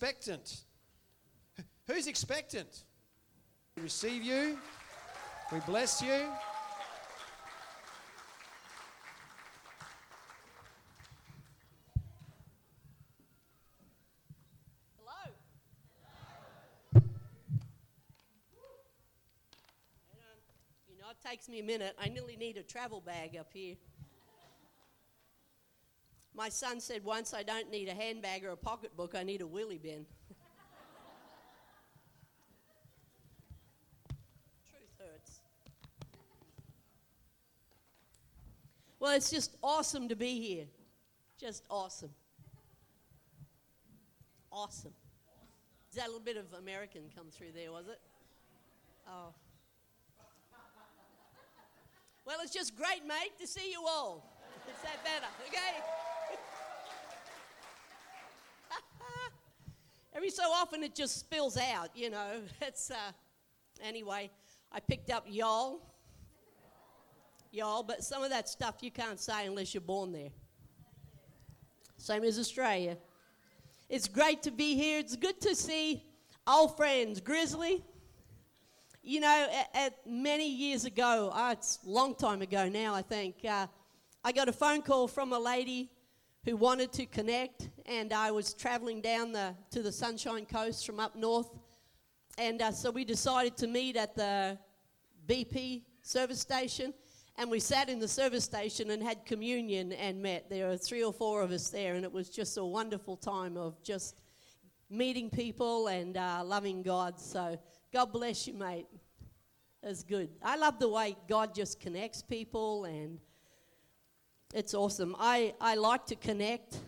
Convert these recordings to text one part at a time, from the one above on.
expectant. Who's expectant? We receive you. We bless you. Hello. You know, it takes me a minute. I nearly need a travel bag up here. My son said once I don't need a handbag or a pocketbook, I need a wheelie bin. Truth hurts. Well, it's just awesome to be here. Just awesome. Awesome. Is that a little bit of American come through there, was it? Oh. Well, it's just great, mate, to see you all. Is that better? Okay? Every so often it just spills out, you know. It's, uh, anyway, I picked up y'all. Y'all, but some of that stuff you can't say unless you're born there. Same as Australia. It's great to be here. It's good to see old friends. Grizzly, you know, at, at many years ago, uh, it's a long time ago now, I think, uh, I got a phone call from a lady who wanted to connect, and I was traveling down the, to the Sunshine Coast from up north. And uh, so we decided to meet at the BP service station, and we sat in the service station and had communion and met. There were three or four of us there, and it was just a wonderful time of just meeting people and uh, loving God. So God bless you, mate. That's good. I love the way God just connects people, and it's awesome. I, I like to connect.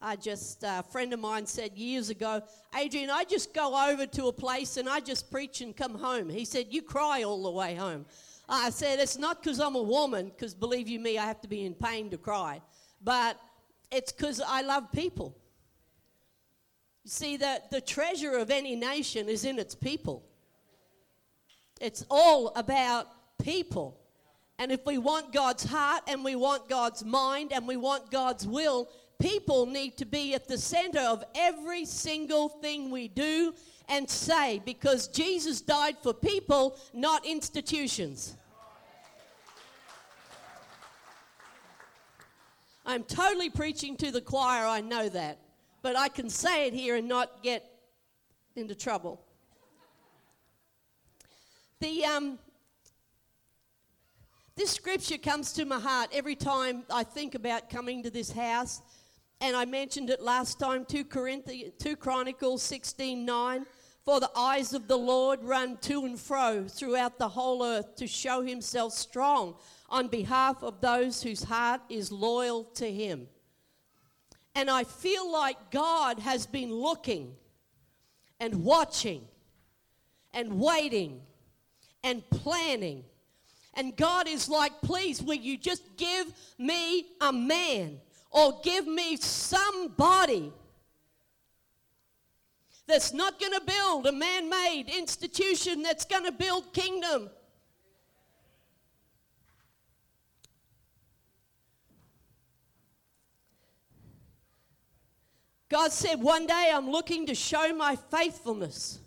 I just, a friend of mine said years ago, Adrian, I just go over to a place and I just preach and come home. He said, You cry all the way home. I said, It's not because I'm a woman, because believe you me, I have to be in pain to cry, but it's because I love people. You see, the, the treasure of any nation is in its people. It's all about people. And if we want God's heart and we want God's mind and we want God's will, people need to be at the center of every single thing we do and say because Jesus died for people, not institutions. I'm totally preaching to the choir, I know that. But I can say it here and not get into trouble. The, um, this scripture comes to my heart every time I think about coming to this house. And I mentioned it last time, 2, Corinthians, 2 Chronicles 16 9. For the eyes of the Lord run to and fro throughout the whole earth to show himself strong on behalf of those whose heart is loyal to him. And I feel like God has been looking and watching and waiting and planning. And God is like, please, will you just give me a man or give me somebody that's not going to build a man made institution that's going to build kingdom? God said, One day I'm looking to show my faithfulness.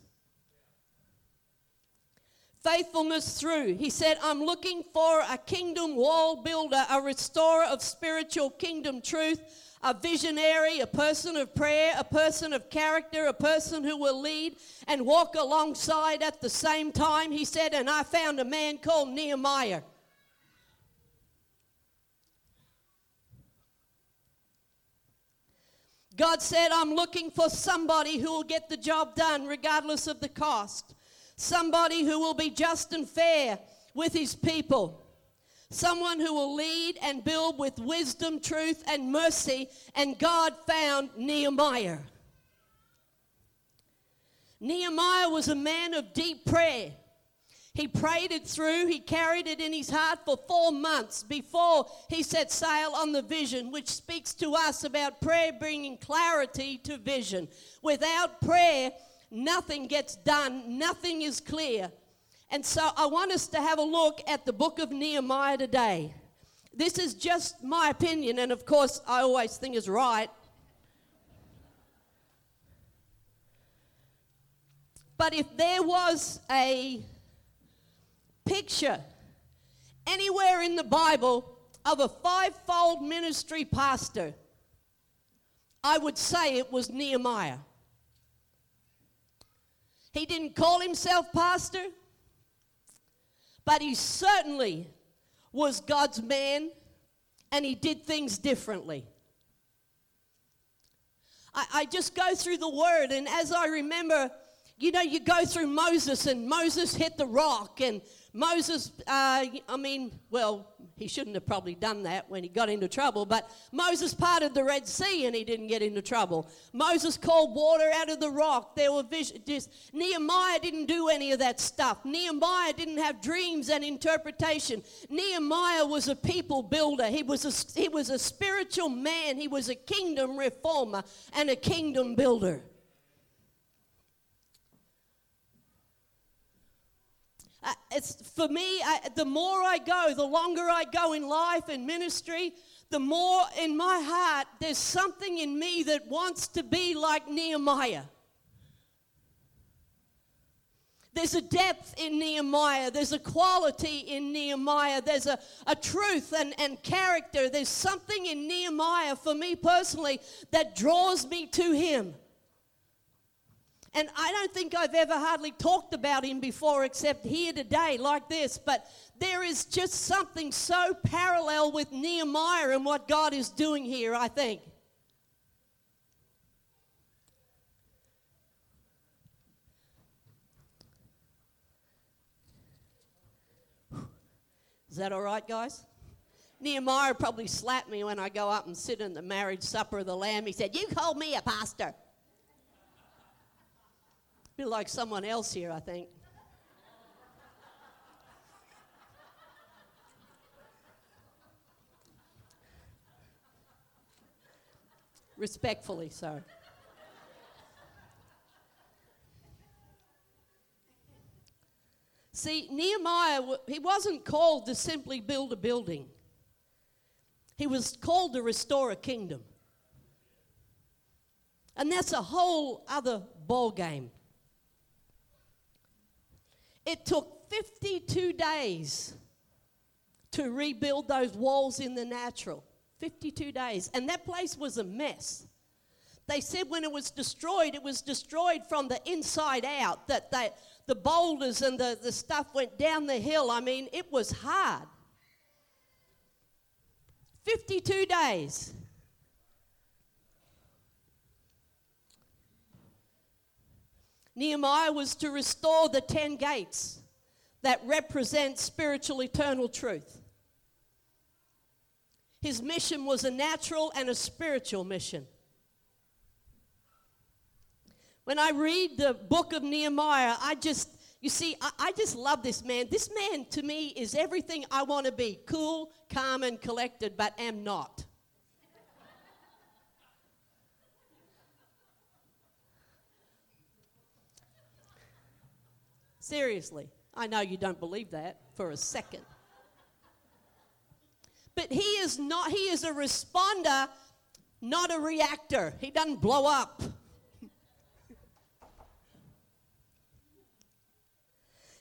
Faithfulness through. He said, I'm looking for a kingdom wall builder, a restorer of spiritual kingdom truth, a visionary, a person of prayer, a person of character, a person who will lead and walk alongside at the same time. He said, and I found a man called Nehemiah. God said, I'm looking for somebody who will get the job done regardless of the cost. Somebody who will be just and fair with his people. Someone who will lead and build with wisdom, truth, and mercy. And God found Nehemiah. Nehemiah was a man of deep prayer. He prayed it through. He carried it in his heart for four months before he set sail on the vision, which speaks to us about prayer bringing clarity to vision. Without prayer, nothing gets done, nothing is clear. And so I want us to have a look at the book of Nehemiah today. This is just my opinion, and of course, I always think is right. But if there was a picture anywhere in the Bible of a fivefold ministry pastor, I would say it was Nehemiah. He didn't call himself pastor, but he certainly was God's man and he did things differently. I, I, just go through the word, and as I remember, you know, you go through Moses, and Moses hit the rock, and Moses, uh, I mean, well, he shouldn't have probably done that when he got into trouble, but Moses parted the Red Sea and he didn't get into trouble. Moses called water out of the rock. There were visions. Nehemiah didn't do any of that stuff. Nehemiah didn't have dreams and interpretation. Nehemiah was a people builder. He was a, he was a spiritual man. He was a kingdom reformer and a kingdom builder. Uh, it's for me, I, the more I go, the longer I go in life and ministry, the more in my heart there's something in me that wants to be like Nehemiah. There's a depth in Nehemiah. There's a quality in Nehemiah. There's a, a truth and, and character. There's something in Nehemiah for me personally that draws me to him. And I don't think I've ever hardly talked about him before except here today, like this. But there is just something so parallel with Nehemiah and what God is doing here, I think. Is that all right, guys? Nehemiah probably slapped me when I go up and sit in the marriage supper of the Lamb. He said, You called me a pastor. Be like someone else here, I think. Respectfully, sorry. See, Nehemiah, he wasn't called to simply build a building. He was called to restore a kingdom. And that's a whole other ball game. It took 52 days to rebuild those walls in the natural. 52 days. And that place was a mess. They said when it was destroyed, it was destroyed from the inside out, that they, the boulders and the, the stuff went down the hill. I mean, it was hard. 52 days. Nehemiah was to restore the 10 gates that represent spiritual eternal truth. His mission was a natural and a spiritual mission. When I read the book of Nehemiah, I just, you see, I, I just love this man. This man to me is everything I want to be cool, calm, and collected, but am not. Seriously. I know you don't believe that for a second. But he is not, he is a responder, not a reactor. He doesn't blow up.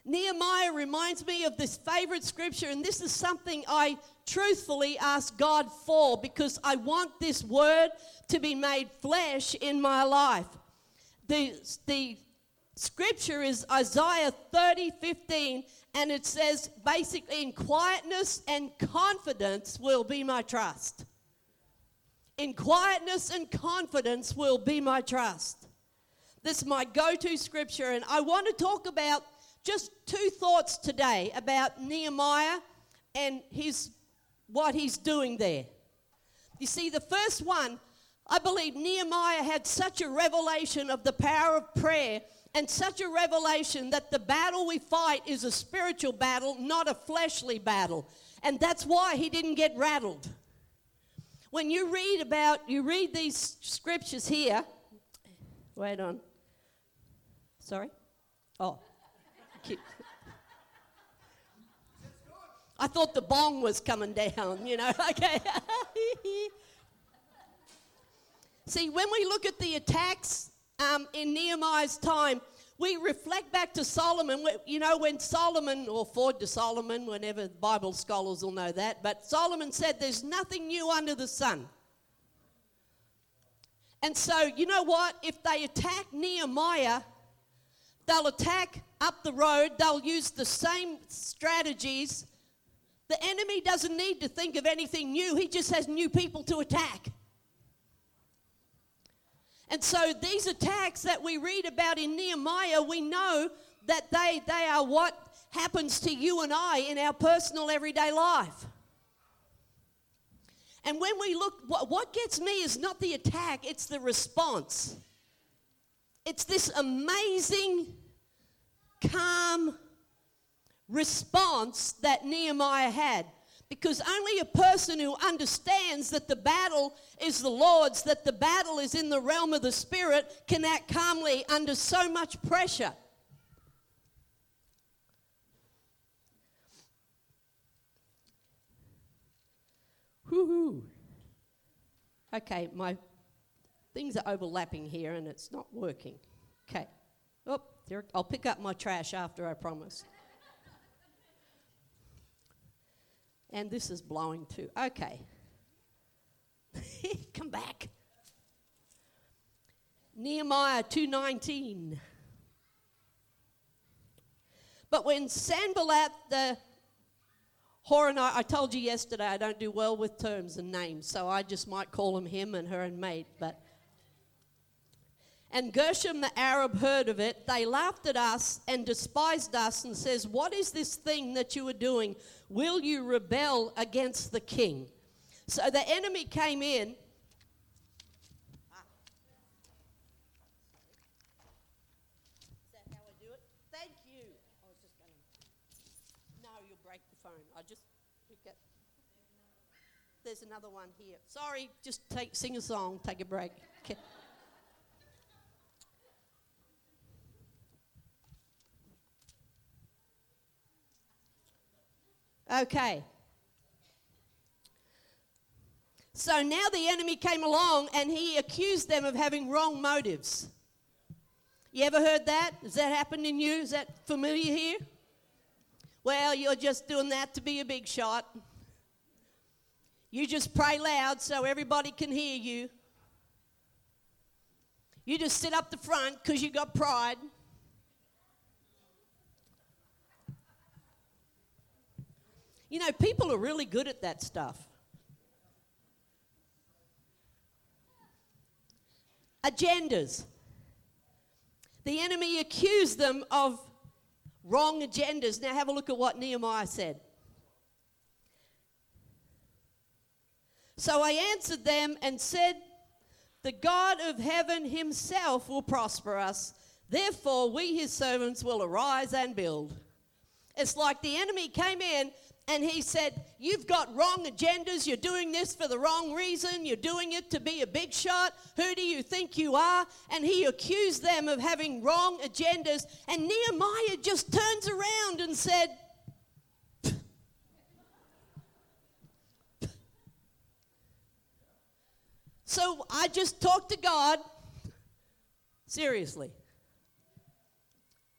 Nehemiah reminds me of this favorite scripture, and this is something I truthfully ask God for because I want this word to be made flesh in my life. The, the scripture is Isaiah 30 15, and it says basically, in quietness and confidence will be my trust. In quietness and confidence will be my trust. This is my go to scripture, and I want to talk about just two thoughts today about Nehemiah and his, what he's doing there. You see, the first one, I believe Nehemiah had such a revelation of the power of prayer and such a revelation that the battle we fight is a spiritual battle, not a fleshly battle. And that's why he didn't get rattled. When you read about, you read these scriptures here. Wait on. Sorry? Oh. I thought the bong was coming down, you know. Okay. See, when we look at the attacks um, in Nehemiah's time, we reflect back to Solomon, you know, when Solomon, or forward to Solomon, whenever Bible scholars will know that, but Solomon said, There's nothing new under the sun. And so, you know what? If they attack Nehemiah, they'll attack up the road, they'll use the same strategies. The enemy doesn't need to think of anything new, he just has new people to attack. And so these attacks that we read about in Nehemiah, we know that they, they are what happens to you and I in our personal everyday life. And when we look, what, what gets me is not the attack, it's the response. It's this amazing, calm response that Nehemiah had because only a person who understands that the battle is the Lord's, that the battle is in the realm of the Spirit, can act calmly under so much pressure. Woohoo. Okay, my things are overlapping here and it's not working. Okay. Oh, I'll pick up my trash after, I promise. And this is blowing too. Okay. Come back. Nehemiah 2:19. But when Sanballat the Horonite, I told you yesterday I don't do well with terms and names, so I just might call him him and her and mate, but and Geshem the Arab heard of it. They laughed at us and despised us and says, What is this thing that you are doing? Will you rebel against the king? So the enemy came in. Is that how I do it? Thank you. I was just going to. No, you'll break the phone. I just pick it. There's another one here. Sorry, just take sing a song, take a break. Okay. Okay. So now the enemy came along and he accused them of having wrong motives. You ever heard that? Has that happened in you? Is that familiar here? Well, you're just doing that to be a big shot. You just pray loud so everybody can hear you. You just sit up the front because you got pride. You know, people are really good at that stuff. Agendas. The enemy accused them of wrong agendas. Now, have a look at what Nehemiah said. So I answered them and said, The God of heaven himself will prosper us. Therefore, we, his servants, will arise and build. It's like the enemy came in and he said, You've got wrong agendas. You're doing this for the wrong reason. You're doing it to be a big shot. Who do you think you are? And he accused them of having wrong agendas. And Nehemiah just turns around and said, So I just talked to God. Seriously.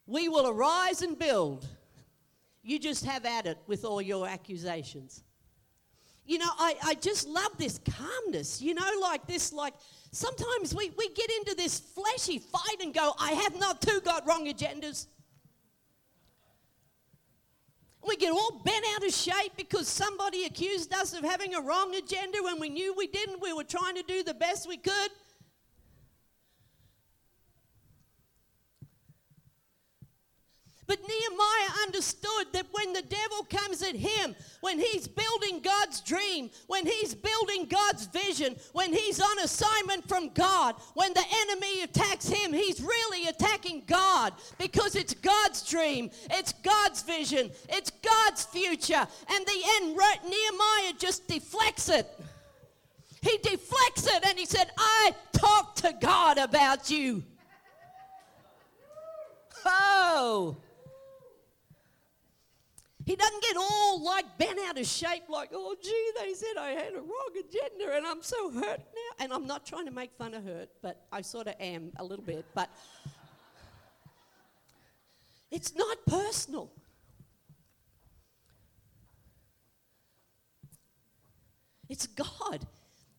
We will arise and build you just have at it with all your accusations. You know, I, I just love this calmness, you know, like this, like sometimes we, we get into this fleshy fight and go, I have not too got wrong agendas. We get all bent out of shape because somebody accused us of having a wrong agenda when we knew we didn't. We were trying to do the best we could. But Nehemiah understood that when the devil comes at him, when he's building God's dream, when he's building God's vision, when he's on assignment from God, when the enemy attacks him, he's really attacking God because it's God's dream, it's God's vision, it's God's future. And the end, Nehemiah just deflects it. He deflects it and he said, I talked to God about you. Oh. He doesn't get all like bent out of shape, like, oh, gee, they said I had a wrong agenda and I'm so hurt now. And I'm not trying to make fun of hurt, but I sort of am a little bit. But It's not personal. It's God.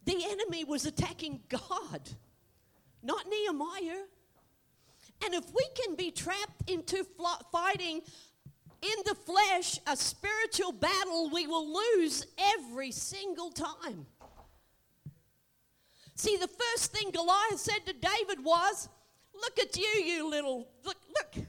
The enemy was attacking God, not Nehemiah. And if we can be trapped into fighting in the flesh a spiritual battle, we will lose every single time. See, the first thing Goliath said to David was, Look at you, you little, look, look.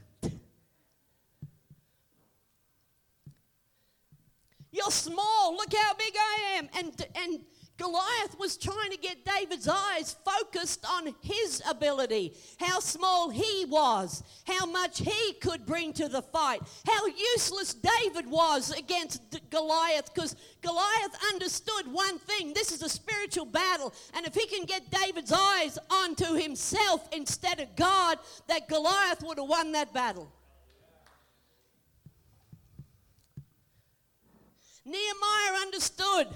You're small. Look how big I am. And, and Goliath was trying to get David's eyes focused on his ability, how small he was, how much he could bring to the fight, how useless David was against Goliath, because Goliath understood one thing this is a spiritual battle, and if he can get David's eyes onto himself instead of God, that Goliath would have won that battle. Nehemiah understood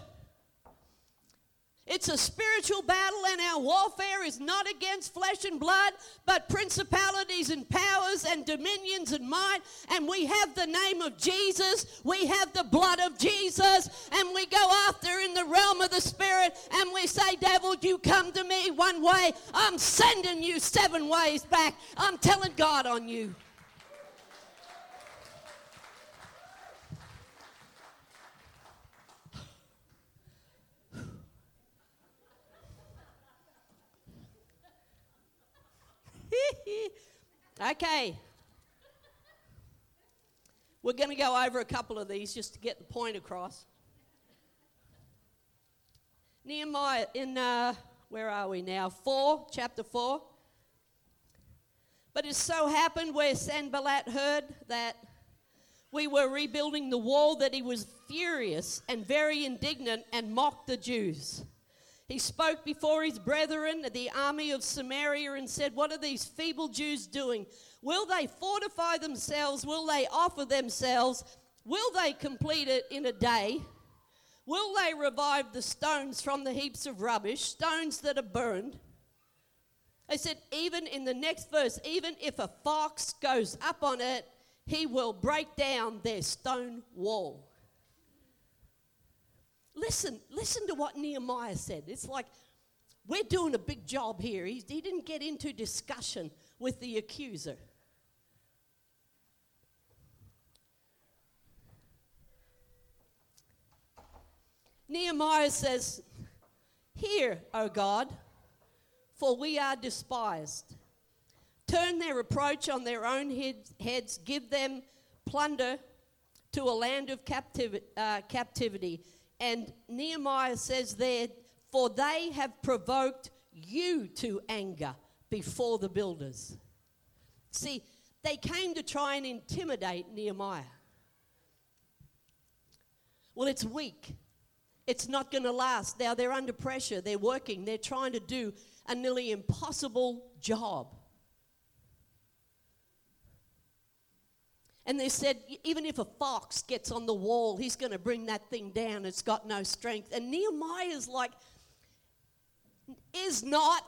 it's a spiritual battle, and our warfare is not against flesh and blood, but principalities and powers and dominions and might. And we have the name of Jesus, we have the blood of Jesus, and we go after in the realm of the Spirit, and we say, Devil, you come to me one way, I'm sending you seven ways back. I'm telling God on you. okay. We're going to go over a couple of these just to get the point across. Nehemiah, in, uh, where are we now? 4, chapter 4. But it so happened where Sanballat heard that we were rebuilding the wall that he was furious and very indignant and mocked the Jews. He spoke before his brethren, the army of Samaria, and said, What are these feeble Jews doing? Will they fortify themselves? Will they offer themselves? Will they complete it in a day? Will they revive the stones from the heaps of rubbish, stones that are burned? I said, even in the next verse, even if a fox goes up on it, he will break down their stone wall. Listen, listen to what Nehemiah said. It's like we're doing a big job here. He, he didn't get into discussion with the accuser. Nehemiah says, Hear, O God, for we are despised. Turn their reproach on their own heads, give them plunder to a land of uh, captivity and Nehemiah says there, For they have provoked you to anger before the builders. See, they came to try and intimidate Nehemiah. Well, it's weak. It's not going to last. Now they're under pressure. They're working. They're trying to do a nearly impossible job. And they said, even if a fox gets on the wall, he's going to bring that thing down. It's got no strength. And Nehemiah's like, is not.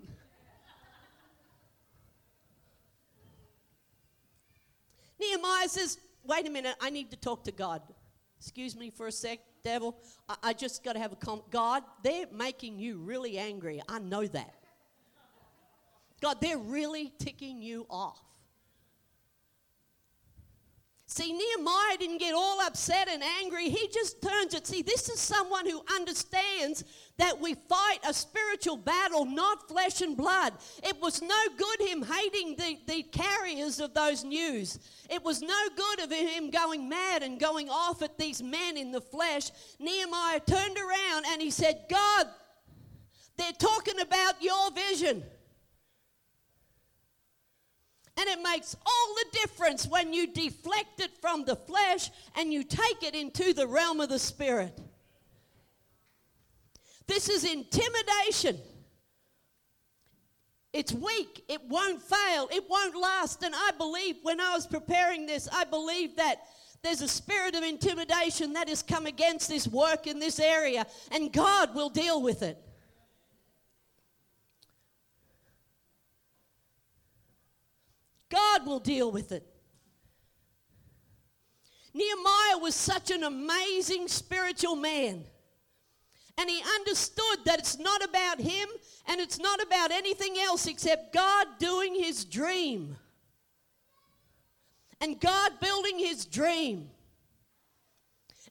Nehemiah says, wait a minute, I need to talk to God. Excuse me for a sec, devil. I, I just got to have a con. God, they're making you really angry. I know that. God, they're really ticking you off. See, Nehemiah didn't get all upset and angry. He just turns it. See, this is someone who understands that we fight a spiritual battle, not flesh and blood. It was no good him hating the, the carriers of those news. It was no good of him going mad and going off at these men in the flesh. Nehemiah turned around and he said, God, they're talking about your vision. And it makes all the difference when you deflect it from the flesh and you take it into the realm of the spirit. This is intimidation. It's weak. It won't fail. It won't last. And I believe when I was preparing this, I believe that there's a spirit of intimidation that has come against this work in this area, and God will deal with it. God will deal with it. Nehemiah was such an amazing spiritual man. And he understood that it's not about him and it's not about anything else except God doing his dream. And God building his dream.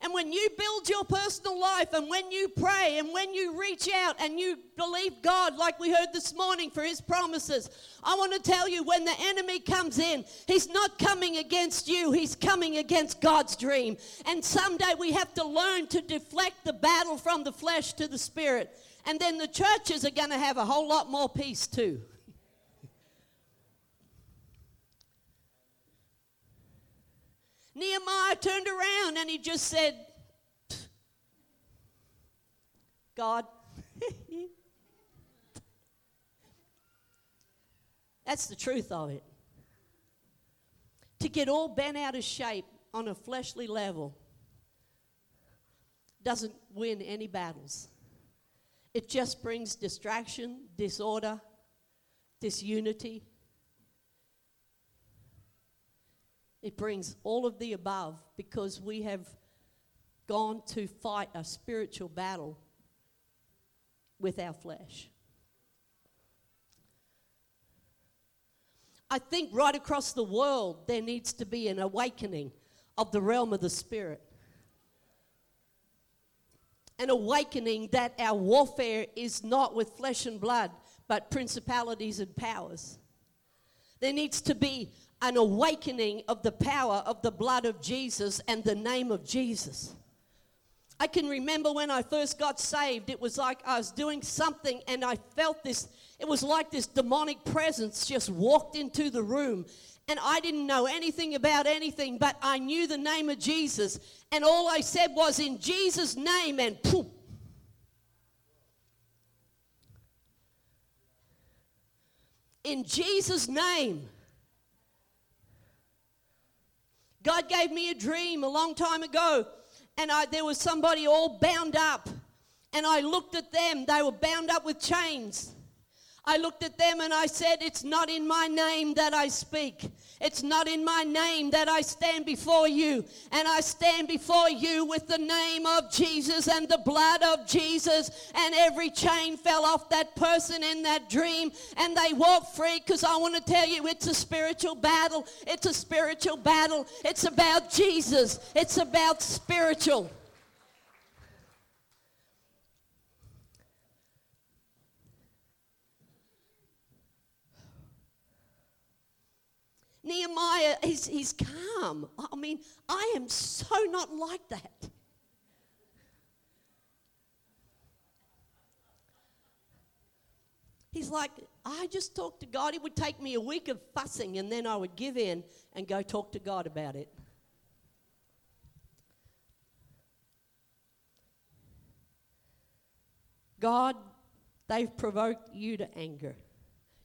And when you build your personal life and when you pray and when you reach out and you believe God, like we heard this morning, for His promises, I want to tell you when the enemy comes in, he's not coming against you, he's coming against God's dream. And someday we have to learn to deflect the battle from the flesh to the spirit. And then the churches are going to have a whole lot more peace too. Nehemiah turned around and he just said, God. That's the truth of it. To get all bent out of shape on a fleshly level doesn't win any battles. It just brings distraction, disorder, disunity, It brings all of the above because we have gone to fight a spiritual battle with our flesh. I think right across the world there needs to be an awakening of the realm of the spirit. An awakening that our warfare is not with flesh and blood, but principalities and powers. There needs to be an awakening of the power of the blood of Jesus and the name of Jesus. I can remember when I first got saved, it was like I was doing something and I felt this, it was like this demonic presence just walked into the room. And I didn't know anything about anything, but I knew the name of Jesus. And all I said was, In Jesus' name, and poof. In Jesus' name. God gave me a dream a long time ago, and I, there was somebody all bound up. And I looked at them, they were bound up with chains. I looked at them and I said, It's not in my name that I speak. It's not in my name that I stand before you. And I stand before you with the name of Jesus and the blood of Jesus. And every chain fell off that person in that dream and they walked free because I want to tell you it's a spiritual battle. It's a spiritual battle. It's about Jesus, it's about spiritual. Nehemiah, he's, he's calm. I mean, I am so not like that. He's like, I just talked to God. It would take me a week of fussing, and then I would give in and go talk to God about it. God, they've provoked you to anger.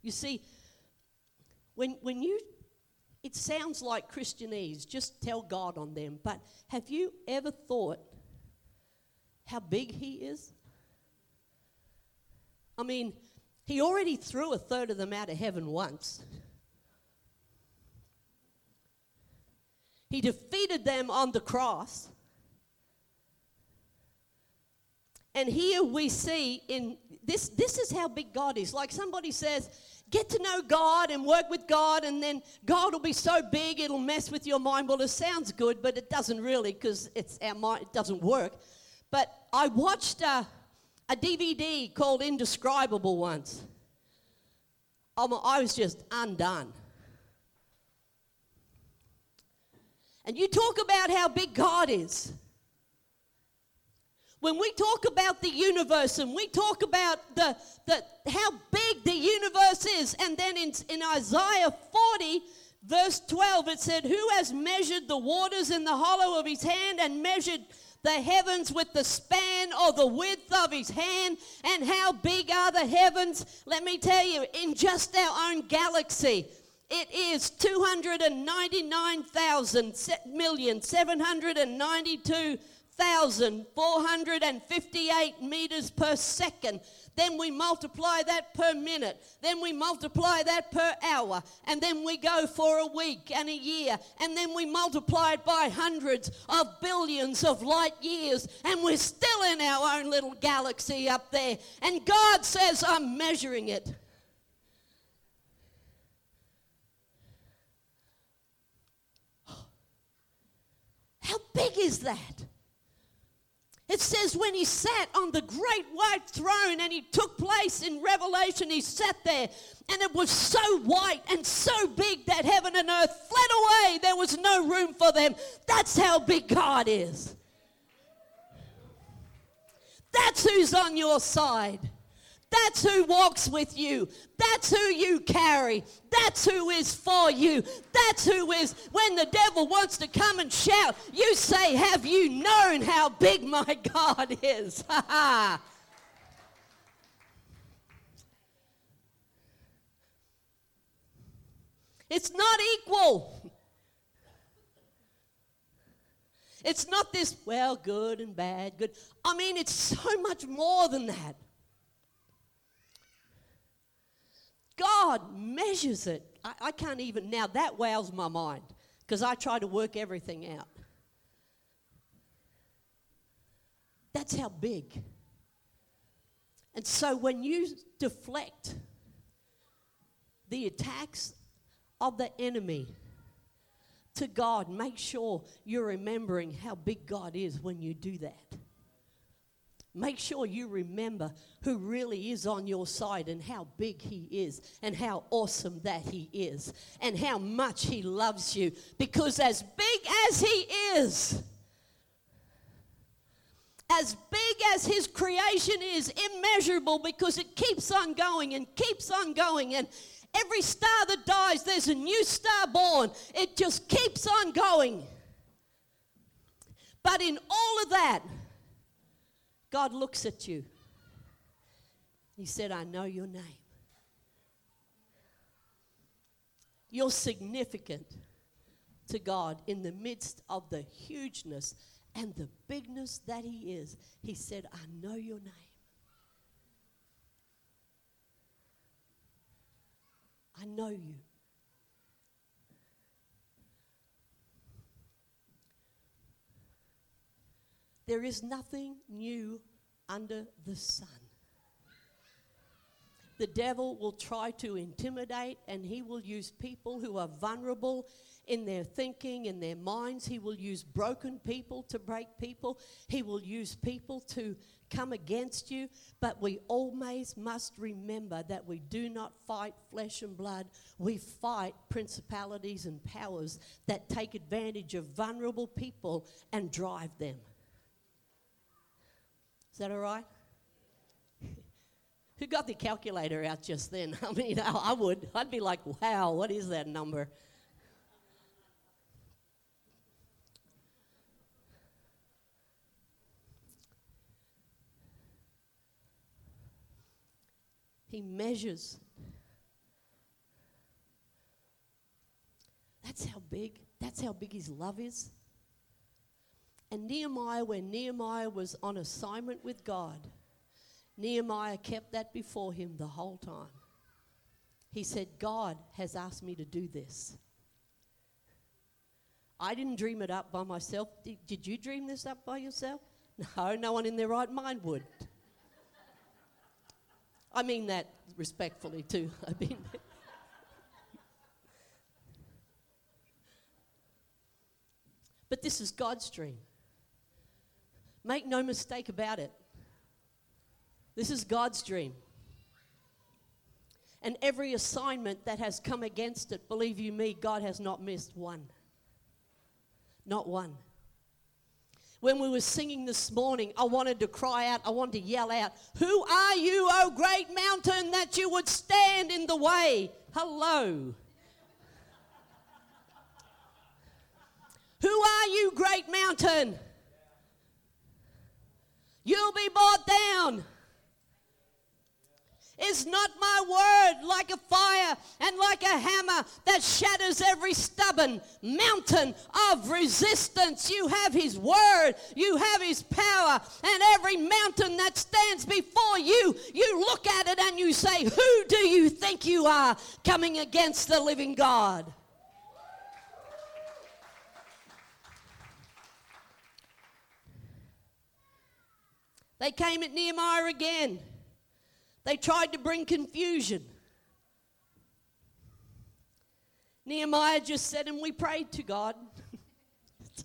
You see, when, when you it sounds like Christianese, just tell God on them. But have you ever thought how big He is? I mean, He already threw a third of them out of heaven once. He defeated them on the cross. And here we see in this this is how big God is. Like somebody says, get to know God and work with God, and then God will be so big it'll mess with your mind. Well, it sounds good, but it doesn't really because it's our mind. It doesn't work. But I watched a, a DVD called Indescribable once. Um, I was just undone. And you talk about how big God is. When we talk about the universe and we talk about the, the, how big the universe is, and then in, in Isaiah 40, verse 12, it said, Who has measured the waters in the hollow of his hand and measured the heavens with the span or the width of his hand? And how big are the heavens? Let me tell you, in just our own galaxy, it is 299,000 million, 792 1,458 meters per second. Then we multiply that per minute. Then we multiply that per hour. And then we go for a week and a year. And then we multiply it by hundreds of billions of light years. And we're still in our own little galaxy up there. And God says, I'm measuring it. How big is that? It says when he sat on the great white throne and he took place in Revelation, he sat there and it was so white and so big that heaven and earth fled away. There was no room for them. That's how big God is. That's who's on your side. That's who walks with you. That's who you carry. That's who is for you. That's who is, when the devil wants to come and shout, you say, Have you known how big my God is? Ha ha. It's not equal. It's not this, well, good and bad, good. I mean, it's so much more than that. God measures it. I, I can't even, now that wows my mind because I try to work everything out. That's how big. And so when you deflect the attacks of the enemy to God, make sure you're remembering how big God is when you do that. Make sure you remember who really is on your side and how big He is and how awesome that He is and how much He loves you. Because as big as He is, as big as His creation is, immeasurable because it keeps on going and keeps on going. And every star that dies, there's a new star born. It just keeps on going. But in all of that, God looks at you. He said, I know your name. You're significant to God in the midst of the hugeness and the bigness that He is. He said, I know your name. I know you. There is nothing new under the sun. The devil will try to intimidate and he will use people who are vulnerable in their thinking, in their minds. He will use broken people to break people. He will use people to come against you. But we always must remember that we do not fight flesh and blood. We fight principalities and powers that take advantage of vulnerable people and drive them. Is that all right? Who got the calculator out just then? I mean, I would. I'd be like, wow, what is that number? He measures. That's how big, that's how big his love is. And Nehemiah, when Nehemiah was on assignment with God, Nehemiah kept that before him the whole time. He said, God has asked me to do this. I didn't dream it up by myself. Did, did, you dream this up by yourself? No, no one in their right mind would. I mean that respectfully, too. I mean, but this is God's dream. Make no mistake about it. This is God's dream. And every assignment that has come against it, believe you me, God has not missed one. Not one. When we were singing this morning, I wanted to cry out, I wanted to yell out, Who are you, O great mountain, that you would stand in the way? Hello. Who are you, great mountain? You'll be brought down. Is not my word like a fire and like a hammer that shatters every stubborn mountain of resistance? You have His word, you have His power, and every mountain that stands before you, you look at it and you say, Who do you think you are coming against the living God? They came at Nehemiah again. They tried to bring confusion. Nehemiah just said, and we prayed to God.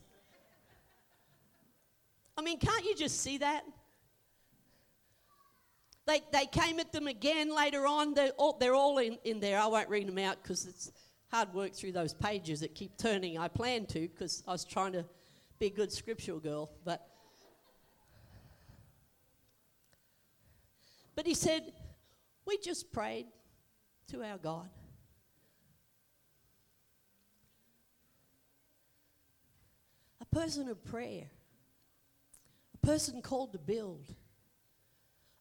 I mean, can't you just see that? They, they came at them again later on. They're all, they're all in, in there. I won't read them out because it's hard work through those pages that keep turning. I planned to because I was trying to be a good scriptural girl. But But he said, We just prayed to our God. A person of prayer, a person called to build,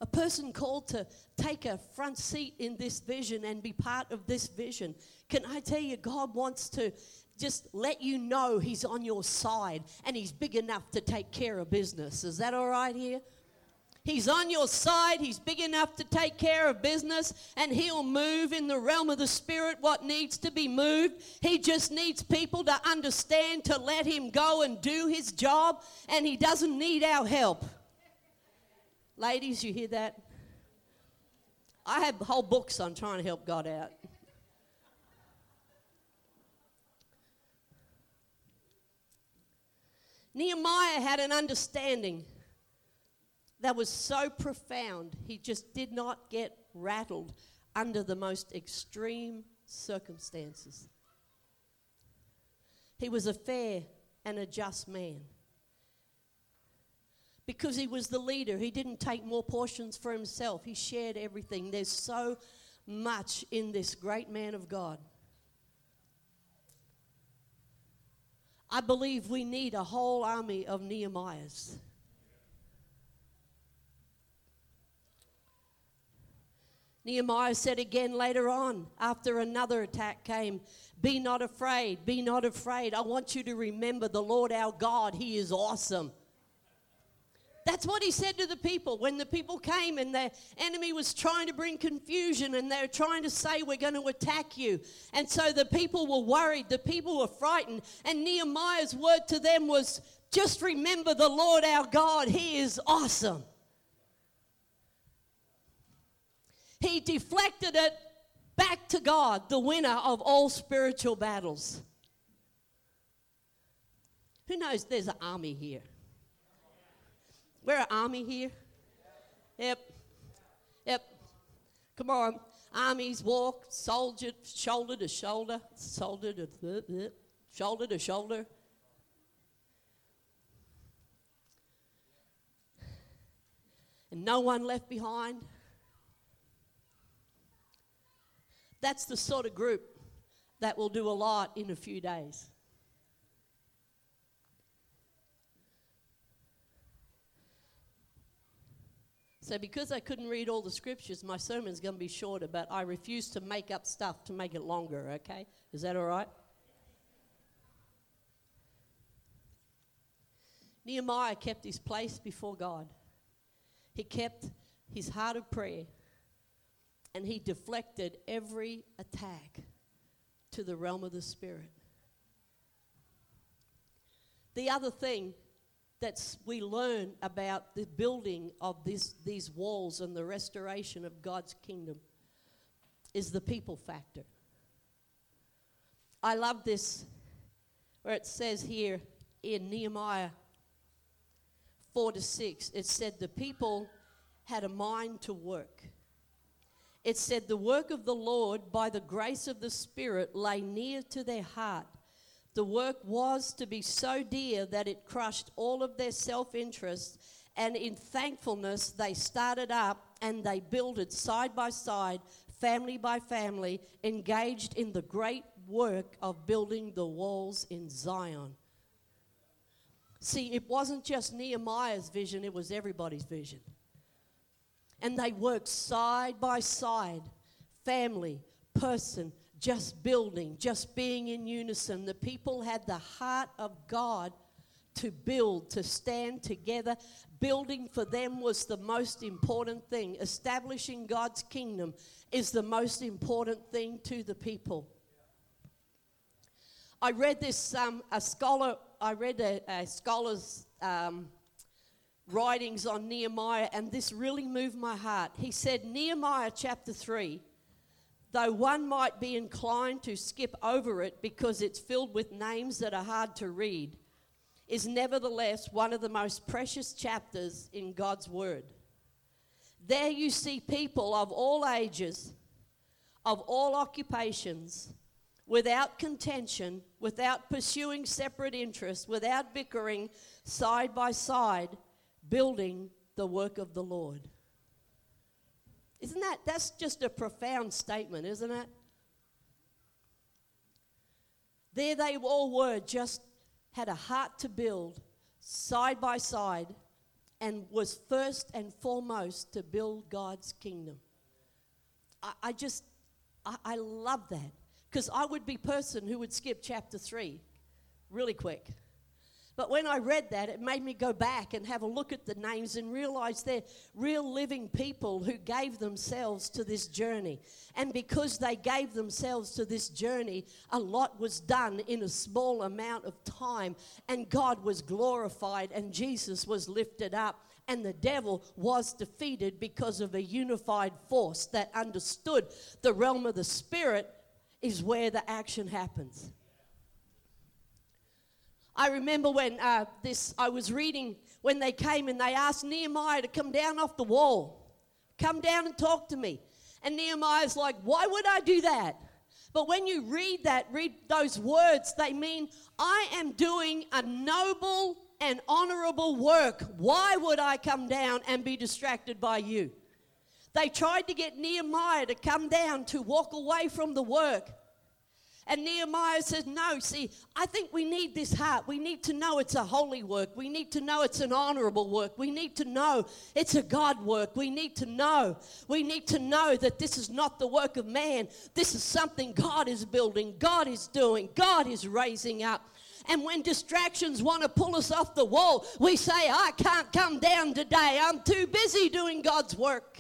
a person called to take a front seat in this vision and be part of this vision. Can I tell you, God wants to just let you know He's on your side and He's big enough to take care of business. Is that all right here? He's on your side. He's big enough to take care of business, and He'll move in the realm of the Spirit what needs to be moved. He just needs people to understand to let Him go and do His job, and He doesn't need our help. Ladies, you hear that? I have whole books on trying to help God out. Nehemiah had an understanding that was so profound, he just did not get rattled under the most extreme circumstances. He was a fair and a just man. Because he was the leader, he didn't take more portions for himself. He shared everything. There's so much in this great man of God. I believe we need a whole army of Nehemiahs. Nehemiah said again later on, after another attack came, Be not afraid, be not afraid. I want you to remember the Lord our God, He is awesome. That's what he said to the people when the people came and the enemy was trying to bring confusion and they're trying to say, We're going to attack you. And so the people were worried, the people were frightened. And Nehemiah's word to them was, Just remember the Lord our God, He is awesome. He deflected it back to God, the winner of all spiritual battles. Who knows there's an army here? We're an army here. Yep. Yep. Come on. Armies walk soldier, shoulder to shoulder, shoulder to shoulder to shoulder. And no one left behind. That's the sort of group that will do a lot in a few days. So, because I couldn't read all the scriptures, my sermon's going to be shorter, but I refuse to make up stuff to make it longer, okay? Is that all right? Nehemiah kept his place before God, he kept his heart of prayer and he deflected every attack to the realm of the spirit. The other thing that we learn about the building of this, these walls and the restoration of God's kingdom is the people factor. I love this where it says here in Nehemiah 4 to 6, it said the people had a mind to work it said, The work of the Lord by the grace of the Spirit lay near to their heart. The work was to be so dear that it crushed all of their self interest, and in thankfulness, they started up and they built it side by side, family by family, engaged in the great work of building the walls in Zion. See, it wasn't just Nehemiah's vision, it was everybody's vision. And they worked side by side, family, person, just building, just being in unison. The people had the heart of God to build, to stand together. Building for them was the most important thing. Establishing God's kingdom is the most important thing to the people. I read this, um, a scholar, I read a, a scholar's um, writings on Nehemiah, and this really moved my heart. He said, Nehemiah chapter 3, though one might be inclined to skip over it because it's filled with names that are hard to read, is nevertheless one of the most precious chapters in God's Word. There you see people of all ages, of all occupations, without contention, without pursuing separate interests, without bickering, side by side, building the work of the Lord. Isn't that, that's just a profound statement, isn't it? There they all were, just had a heart to build side by side and was first and foremost to build God's kingdom. I, I just, I, I love that because I would be person who would skip chapter three really quick. But when I read that, it made me go back and have a look at the names and realize they're real living people who gave themselves to this journey. And because they gave themselves to this journey, a lot was done in a small amount of time. And God was glorified and Jesus was lifted up. And the devil was defeated because of a unified force that understood the realm of the spirit is where the action happens. I remember when uh, this, I was reading when they came and they asked Nehemiah to come down off the wall, come down and talk to me. And Nehemiah's like, why would I do that? But when you read that, read those words, they mean, I am doing a noble and honorable work. Why would I come down and be distracted by you? They tried to get Nehemiah to come down to walk away from the work. And Nehemiah says, No, see, I think we need this heart. We need to know it's a holy work. We need to know it's an honorable work. We need to know it's a God work. We need to know. We need to know that this is not the work of man. This is something God is building, God is doing, God is raising up. And when distractions want to pull us off the wall, we say, I can't come down today. I'm too busy doing God's work.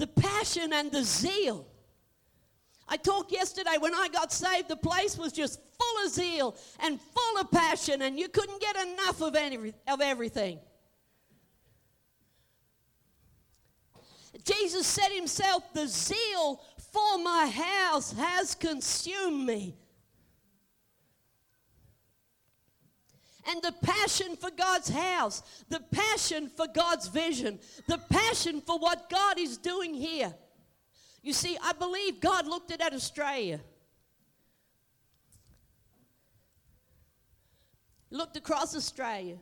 The passion and the zeal. I talked yesterday when I got saved, the place was just full of zeal and full of passion, and you couldn't get enough of, any, of everything. Jesus said himself, The zeal for my house has consumed me. And the passion for God's house, the passion for God's vision, the passion for what God is doing here. You see, I believe God looked at Australia. Looked across Australia.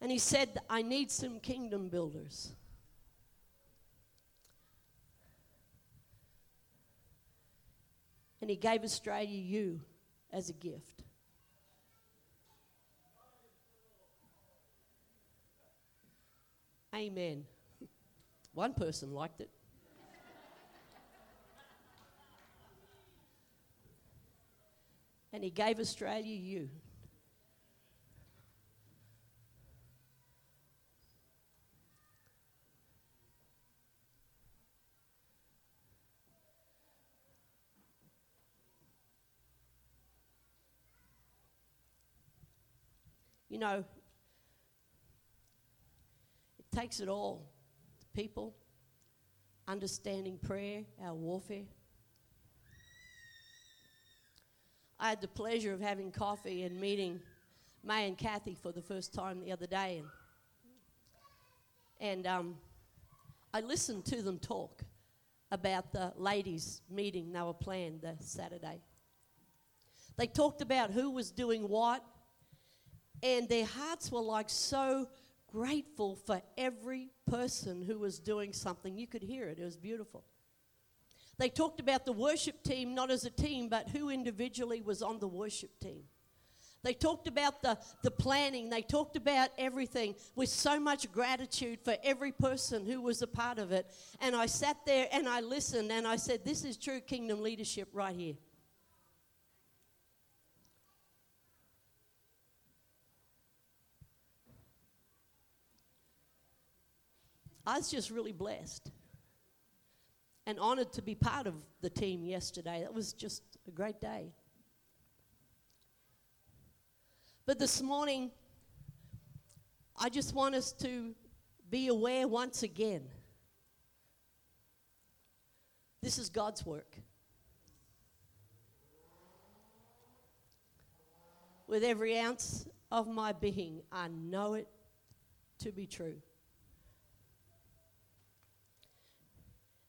And he said, I need some kingdom builders. And he gave Australia you as a gift. Amen. One person liked it. and he gave Australia you. You know, it takes it all the People, understanding prayer, our warfare. I had the pleasure of having coffee and meeting May and Kathy for the first time the other day, and, and um, I listened to them talk about the ladies' meeting they were planned the Saturday. They talked about who was doing what, and their hearts were like so grateful for every person who was doing something. You could hear it, it was beautiful. They talked about the worship team not as a team, but who individually was on the worship team. They talked about the, the planning. They talked about everything with so much gratitude for every person who was a part of it. And I sat there and I listened and I said, This is true kingdom leadership right here. I was just really blessed and honored to be part of the team yesterday. That was just a great day. But this morning, I just want us to be aware once again. This is God's work. With every ounce of my being, I know it to be true.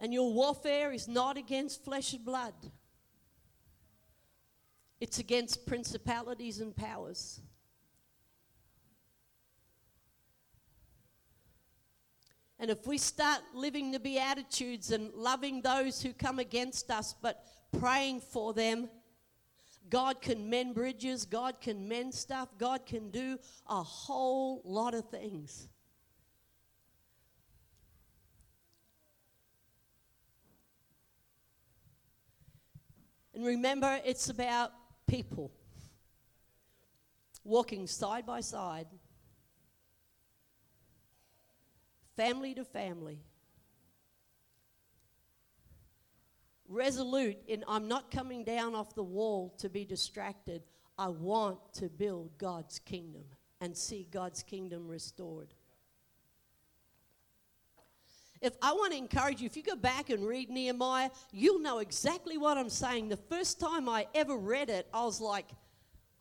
And your warfare is not against flesh and blood, it's against principalities and powers. And if we start living the Beatitudes and loving those who come against us, but praying for them, God can mend bridges, God can mend stuff, God can do a whole lot of things. And remember, it's about people walking side by side, family to family. Resolute in I'm not coming down off the wall to be distracted. I want to build God's kingdom and see God's kingdom restored. If I want to encourage you, if you go back and read Nehemiah, you'll know exactly what I'm saying. The first time I ever read it, I was like,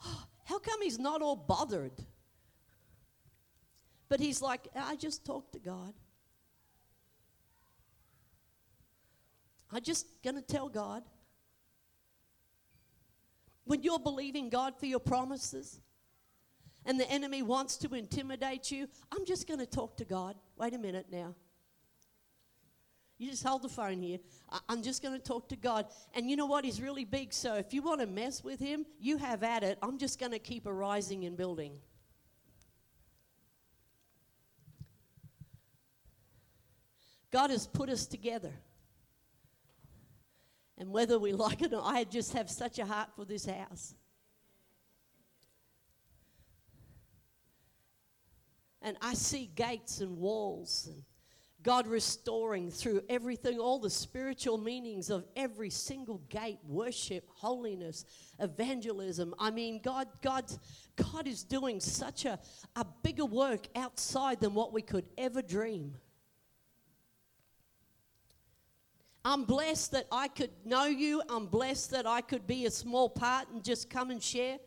oh, how come he's not all bothered? But he's like, I just talked to God. I'm just going to tell God. When you're believing God for your promises and the enemy wants to intimidate you, I'm just going to talk to God. Wait a minute now. You just hold the phone here. I'm just going to talk to God. And you know what? He's really big. So if you want to mess with him, you have at it. I'm just going to keep arising and building. God has put us together. And whether we like it or not, I just have such a heart for this house. And I see gates and walls and God restoring through everything, all the spiritual meanings of every single gate, worship, holiness, evangelism. I mean, God, God, God is doing such a, a bigger work outside than what we could ever dream. I'm blessed that I could know you. I'm blessed that I could be a small part and just come and share.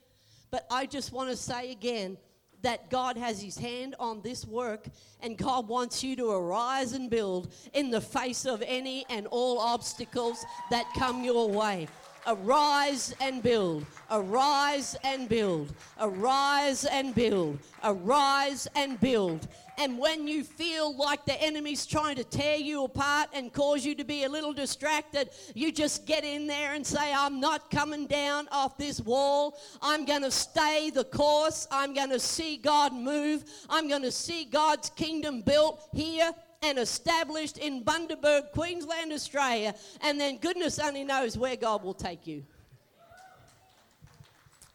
But I just want to say again, that God has His hand on this work and God wants you to arise and build in the face of any and all obstacles that come your way. Arise and build, arise and build, arise and build, arise and build. And when you feel like the enemy's trying to tear you apart and cause you to be a little distracted, you just get in there and say, I'm not coming down off this wall. I'm going to stay the course. I'm going to see God move. I'm going to see God's kingdom built here and established in Bundaberg, Queensland, Australia. And then goodness only knows where God will take you.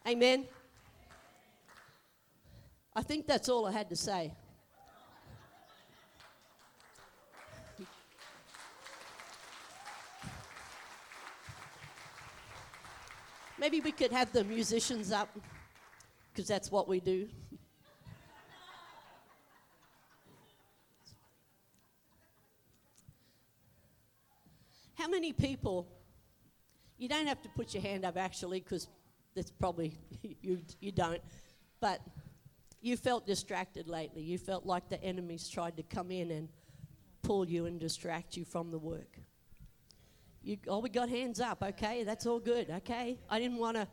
Amen. I think that's all I had to say. Maybe we could have the musicians up because that's what we do. How many people, you don't have to put your hand up actually because that's probably, you, you don't, but you felt distracted lately. You felt like the enemies tried to come in and pull you and distract you from the work. You, oh, we got hands up. Okay, that's all good. Okay, I didn't want to.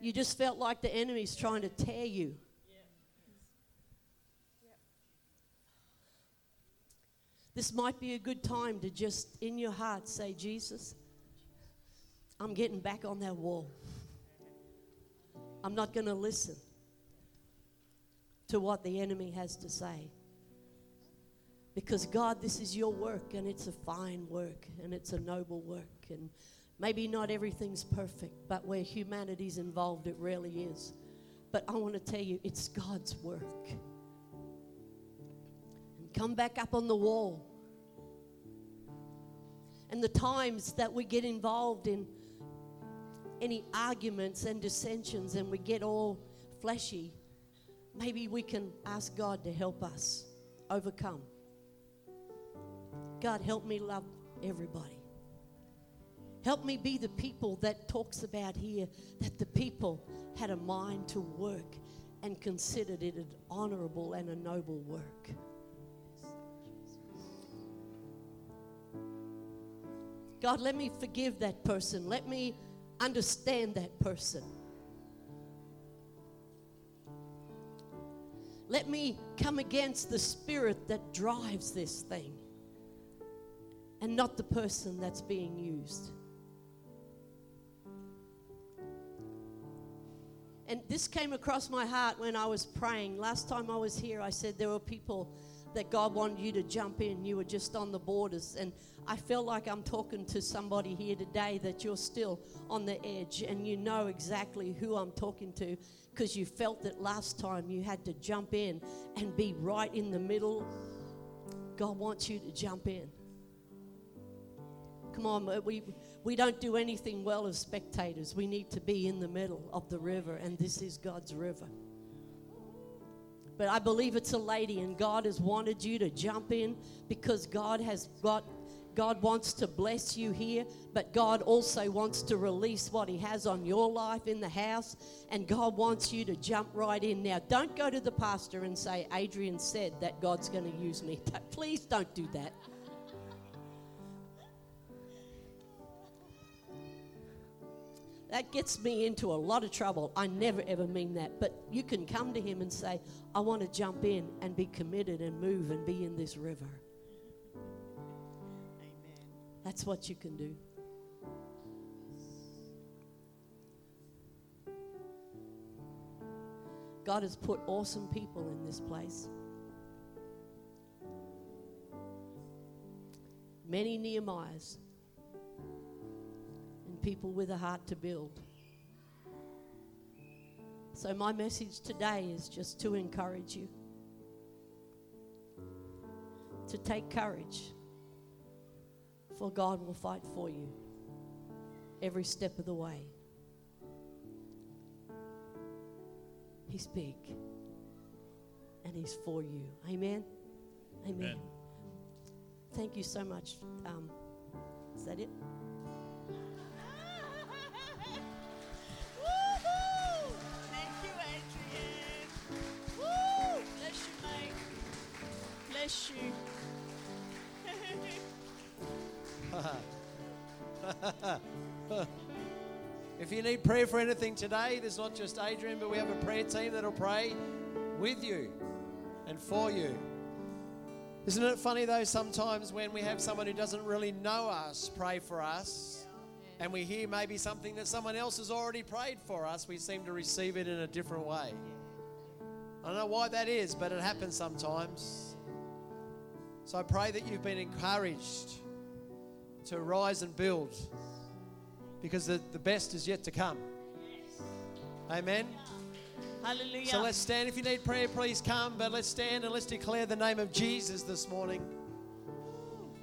You just felt like the enemy's trying to tear you. This might be a good time to just, in your heart, say, Jesus, I'm getting back on that wall. I'm not going to listen to what the enemy has to say. Because, God, this is your work, and it's a fine work, and it's a noble work. And maybe not everything's perfect, but where humanity's involved, it really is. But I want to tell you, it's God's work. And come back up on the wall. And the times that we get involved in any arguments and dissensions and we get all fleshy, maybe we can ask God to help us overcome. God, help me love everybody. Help me be the people that talks about here that the people had a mind to work and considered it an honorable and a noble work. God, let me forgive that person. Let me understand that person. Let me come against the spirit that drives this thing and not the person that's being used. And this came across my heart when I was praying. Last time I was here, I said there were people that God wanted you to jump in. You were just on the borders. And I feel like I'm talking to somebody here today that you're still on the edge and you know exactly who I'm talking to because you felt that last time you had to jump in and be right in the middle. God wants you to jump in. Come on, we, we don't do anything well as spectators. We need to be in the middle of the river, and this is God's river. But I believe it's a lady, and God has wanted you to jump in because God has got. God wants to bless you here, but God also wants to release what He has on your life in the house, and God wants you to jump right in. Now, don't go to the pastor and say, Adrian said that God's going to use me. Please don't do that. That gets me into a lot of trouble. I never ever mean that. But you can come to Him and say, I want to jump in and be committed and move and be in this river. Amen. That's what you can do. God has put awesome people in this place. Many Nehemiahs people with a heart to build. So, my message today is just to encourage you to take courage, for God will fight for you every step of the way. He's big and He's for you. Amen? Amen. Amen. Thank you so much. Um, is that it? You. if you need prayer for anything today, there's not just Adrian, but we have a prayer team that'll pray with you and for you. Isn't it funny though, sometimes when we have someone who doesn't really know us pray for us, and we hear maybe something that someone else has already prayed for us, we seem to receive it in a different way. I don't know why that is, but it happens sometimes. So I pray that you've been encouraged to rise and build because the, the best is yet to come. Amen. Hallelujah. So let's stand. If you need prayer, please come. But let's stand and let's declare the name of Jesus this morning.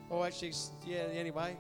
Or oh, actually, yeah, anyway.